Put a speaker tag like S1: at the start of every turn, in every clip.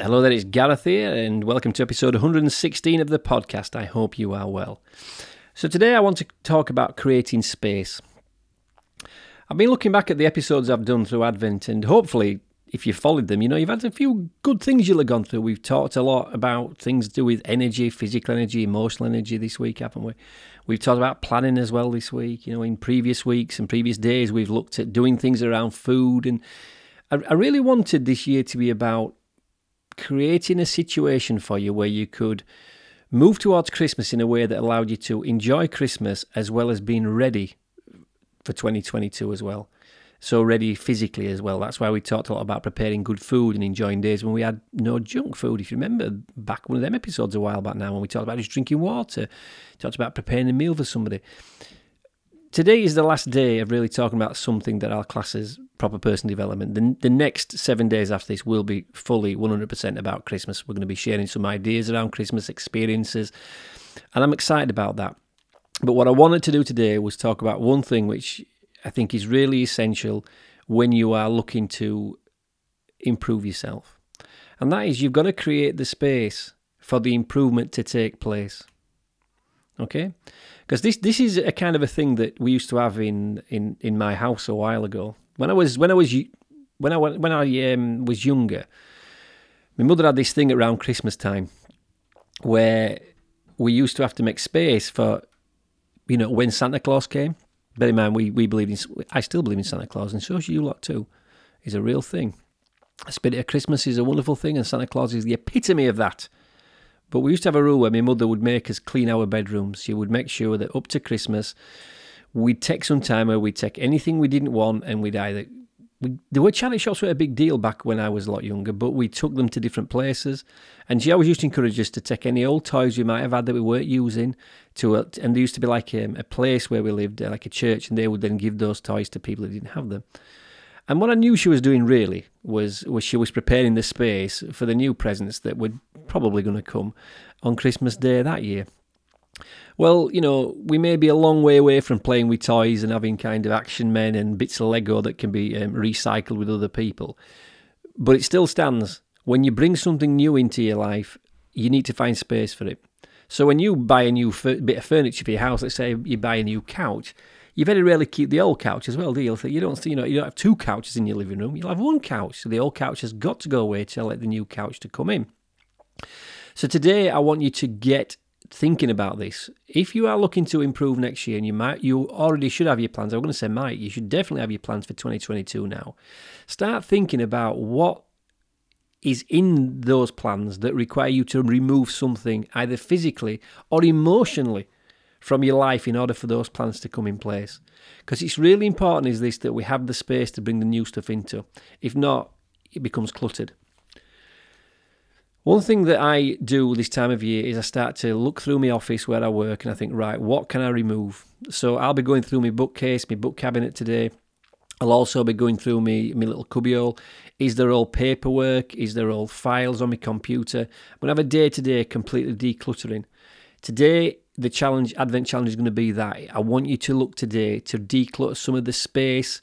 S1: Hello there, it's Gareth here, and welcome to episode 116 of the podcast. I hope you are well. So, today I want to talk about creating space. I've been looking back at the episodes I've done through Advent, and hopefully, if you followed them, you know you've had a few good things you'll have gone through. We've talked a lot about things to do with energy, physical energy, emotional energy this week, haven't we? We've talked about planning as well this week. You know, in previous weeks and previous days, we've looked at doing things around food, and I, I really wanted this year to be about creating a situation for you where you could move towards Christmas in a way that allowed you to enjoy Christmas as well as being ready for 2022 as well. So ready physically as well. That's why we talked a lot about preparing good food and enjoying days when we had no junk food. If you remember back one of them episodes a while back now when we talked about just drinking water, talked about preparing a meal for somebody today is the last day of really talking about something that our class as proper person development. The, the next seven days after this will be fully 100% about Christmas. We're going to be sharing some ideas around Christmas experiences, and I'm excited about that. But what I wanted to do today was talk about one thing which I think is really essential when you are looking to improve yourself. And that is you've got to create the space for the improvement to take place. Okay? Because this this is a kind of a thing that we used to have in in in my house a while ago. When I was when I was when I when I um, was younger, my mother had this thing around Christmas time where we used to have to make space for you know when Santa Claus came. Bear in mind, we we believe in I still believe in Santa Claus, and so should you lot too. Is a real thing. The spirit of Christmas is a wonderful thing, and Santa Claus is the epitome of that. But we used to have a rule where my mother would make us clean our bedrooms. She would make sure that up to Christmas, we'd take some time where we'd take anything we didn't want and we'd either. We, there were charity shops were a big deal back when I was a lot younger, but we took them to different places. And she always used to encourage us to take any old toys we might have had that we weren't using to, and there used to be like a, um, a place where we lived, like a church, and they would then give those toys to people who didn't have them. And what I knew she was doing really was was she was preparing the space for the new presents that were probably going to come on Christmas Day that year. Well, you know, we may be a long way away from playing with toys and having kind of action men and bits of Lego that can be um, recycled with other people. But it still stands. When you bring something new into your life, you need to find space for it. So when you buy a new bit of furniture for your house, let's say you buy a new couch, you very rarely keep the old couch as well, do you? You don't, see, you know, you don't have two couches in your living room. You'll have one couch. So the old couch has got to go away to let the new couch to come in. So today I want you to get thinking about this. If you are looking to improve next year, and you might, you already should have your plans. I'm going to say might. You should definitely have your plans for 2022 now. Start thinking about what is in those plans that require you to remove something either physically or emotionally from your life in order for those plans to come in place. Because it's really important is this that we have the space to bring the new stuff into. If not, it becomes cluttered. One thing that I do this time of year is I start to look through my office where I work and I think, right, what can I remove? So I'll be going through my bookcase, my book cabinet today. I'll also be going through my, my little cubbyhole. Is there all paperwork? Is there all files on my computer? I'm going to have a day to day completely decluttering. Today the challenge, Advent challenge, is going to be that I want you to look today to declutter some of the space,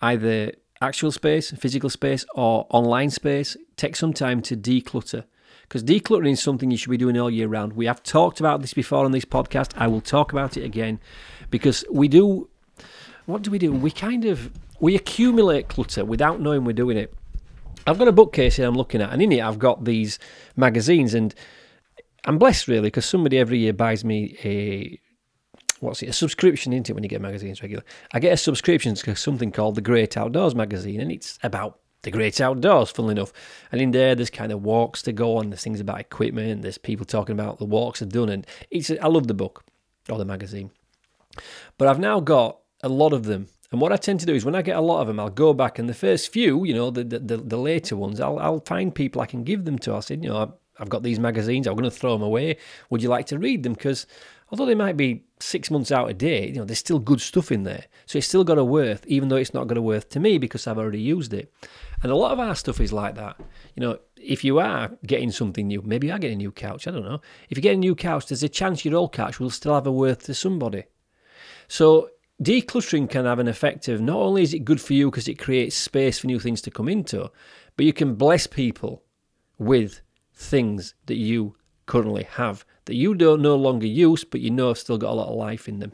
S1: either actual space, physical space, or online space. Take some time to declutter because decluttering is something you should be doing all year round. We have talked about this before on this podcast. I will talk about it again because we do. What do we do? We kind of we accumulate clutter without knowing we're doing it. I've got a bookcase here I'm looking at, and in it I've got these magazines and I'm blessed really because somebody every year buys me a what's it a subscription into when you get magazines regular. I get a subscription to something called the Great Outdoors magazine, and it's about the great outdoors, funnily enough. And in there, there's kind of walks to go on. There's things about equipment. There's people talking about the walks they've done, and it's I love the book or the magazine. But I've now got a lot of them. And what I tend to do is when I get a lot of them, I'll go back and the first few, you know, the the, the later ones, I'll I'll find people I can give them to. I said, you know, I've got these magazines. I'm going to throw them away. Would you like to read them? Because although they might be six months out of date, you know, there's still good stuff in there. So it's still got a worth, even though it's not got a worth to me because I've already used it. And a lot of our stuff is like that. You know, if you are getting something new, maybe you are getting a new couch. I don't know. If you get a new couch, there's a chance your old couch will still have a worth to somebody. So decluttering can have an effect of not only is it good for you because it creates space for new things to come into, but you can bless people with things that you currently have that you don't no longer use, but you know have still got a lot of life in them.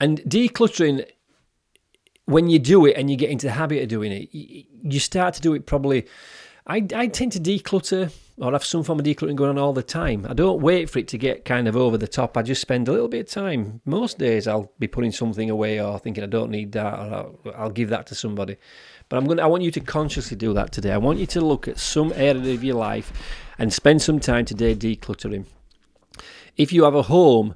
S1: And decluttering, when you do it and you get into the habit of doing it, you start to do it probably. I, I tend to declutter or have some form of decluttering going on all the time. I don't wait for it to get kind of over the top. I just spend a little bit of time. Most days I'll be putting something away or thinking I don't need that or I'll, I'll give that to somebody. But I'm going to, I want you to consciously do that today. I want you to look at some area of your life and spend some time today decluttering. If you have a home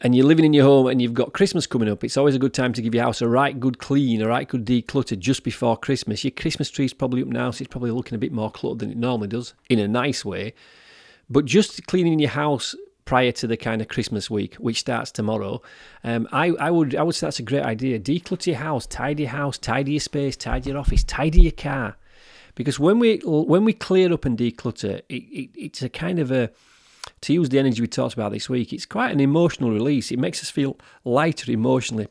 S1: and you're living in your home and you've got Christmas coming up, it's always a good time to give your house a right good clean, a right good declutter just before Christmas. Your Christmas tree's probably up now, so it's probably looking a bit more cluttered than it normally does, in a nice way. But just cleaning your house prior to the kind of Christmas week, which starts tomorrow, um, I, I would I would say that's a great idea. Declutter your house, tidy your house, tidy your space, tidy your office, tidy your car, because when we when we clear up and declutter, it, it, it's a kind of a to use the energy we talked about this week, it's quite an emotional release. It makes us feel lighter emotionally.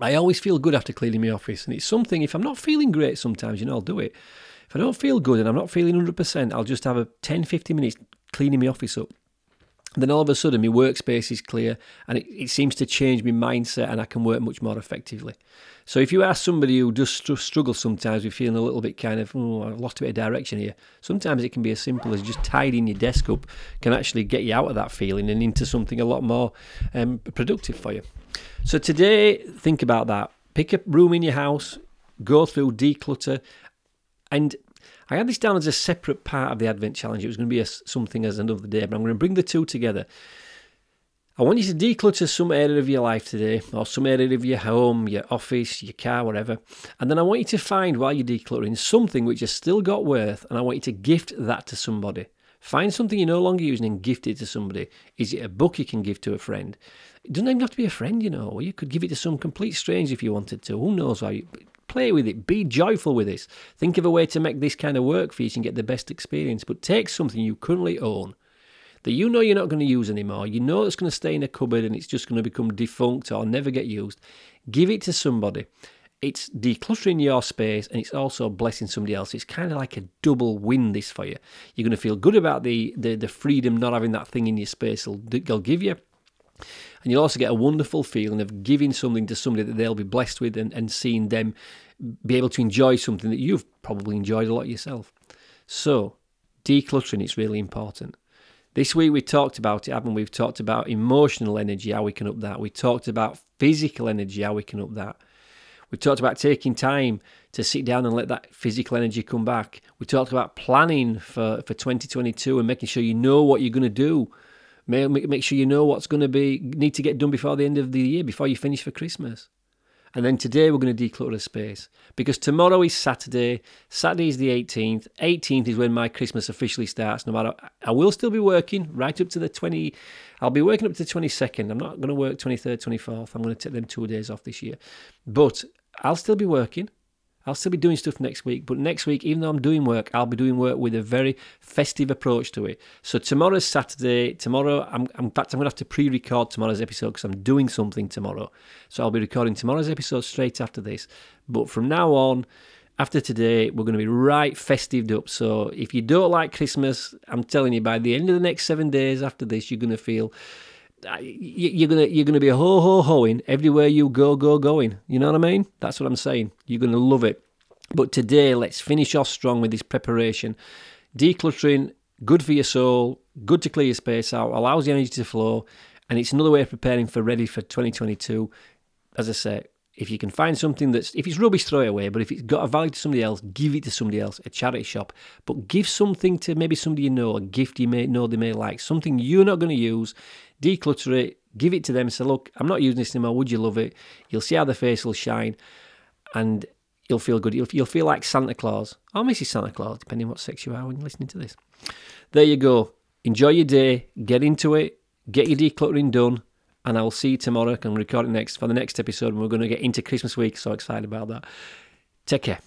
S1: I always feel good after cleaning my office, and it's something. If I'm not feeling great, sometimes you know I'll do it. If I don't feel good and I'm not feeling 100%, I'll just have a 10, 15 minutes cleaning my office up. Then all of a sudden, my workspace is clear, and it, it seems to change my mindset, and I can work much more effectively. So if you ask somebody who does struggle sometimes with feeling a little bit kind of, oh, I've lost a bit of direction here, sometimes it can be as simple as just tidying your desk up can actually get you out of that feeling and into something a lot more um, productive for you. So today, think about that. Pick a room in your house, go through, declutter, and I had this down as a separate part of the Advent Challenge. It was going to be a, something as another day, but I'm going to bring the two together. I want you to declutter some area of your life today, or some area of your home, your office, your car, whatever. And then I want you to find while you're decluttering something which has still got worth, and I want you to gift that to somebody. Find something you're no longer using and gift it to somebody. Is it a book you can give to a friend? It doesn't even have to be a friend, you know. Or you could give it to some complete stranger if you wanted to. Who knows why? You, play with it. Be joyful with this. Think of a way to make this kind of work for you so you can get the best experience. But take something you currently own that you know you're not going to use anymore, you know it's going to stay in a cupboard and it's just going to become defunct or never get used, give it to somebody. It's decluttering your space and it's also blessing somebody else. It's kind of like a double win this for you. You're going to feel good about the, the, the freedom not having that thing in your space it'll give you. And you'll also get a wonderful feeling of giving something to somebody that they'll be blessed with and, and seeing them be able to enjoy something that you've probably enjoyed a lot yourself. So, decluttering is really important. This week we talked about it, haven't we? We've talked about emotional energy, how we can up that. We talked about physical energy, how we can up that. We talked about taking time to sit down and let that physical energy come back. We talked about planning for, for 2022 and making sure you know what you're going to do. Make, make sure you know what's going to be need to get done before the end of the year, before you finish for Christmas. And then today we're going to declutter a space because tomorrow is Saturday. Saturday is the 18th. 18th is when my Christmas officially starts. No matter, I will still be working right up to the 20. I'll be working up to the 22nd. I'm not going to work 23rd, 24th. I'm going to take them two days off this year, but I'll still be working. I'll still be doing stuff next week, but next week, even though I'm doing work, I'll be doing work with a very festive approach to it. So tomorrow's Saturday. Tomorrow, I'm, in fact, I'm going to have to pre-record tomorrow's episode because I'm doing something tomorrow. So I'll be recording tomorrow's episode straight after this. But from now on, after today, we're going to be right festived up. So if you don't like Christmas, I'm telling you, by the end of the next seven days after this, you're going to feel you're gonna you're gonna be ho ho hoing everywhere you go go going. You know what I mean? That's what I'm saying. You're gonna love it. But today, let's finish off strong with this preparation. Decluttering, good for your soul, good to clear your space out, allows the energy to flow, and it's another way of preparing for ready for 2022. As I say, if you can find something that's if it's rubbish, throw it away. But if it's got a value to somebody else, give it to somebody else, a charity shop. But give something to maybe somebody you know, a gift you may know they may like, something you're not going to use declutter it, give it to them, say, look, I'm not using this anymore. Would you love it? You'll see how the face will shine and you'll feel good. You'll, you'll feel like Santa Claus or Mrs. Santa Claus, depending on what sex you are when you're listening to this. There you go. Enjoy your day, get into it, get your decluttering done, and I'll see you tomorrow. I can record it next for the next episode, we're going to get into Christmas week. So excited about that. Take care.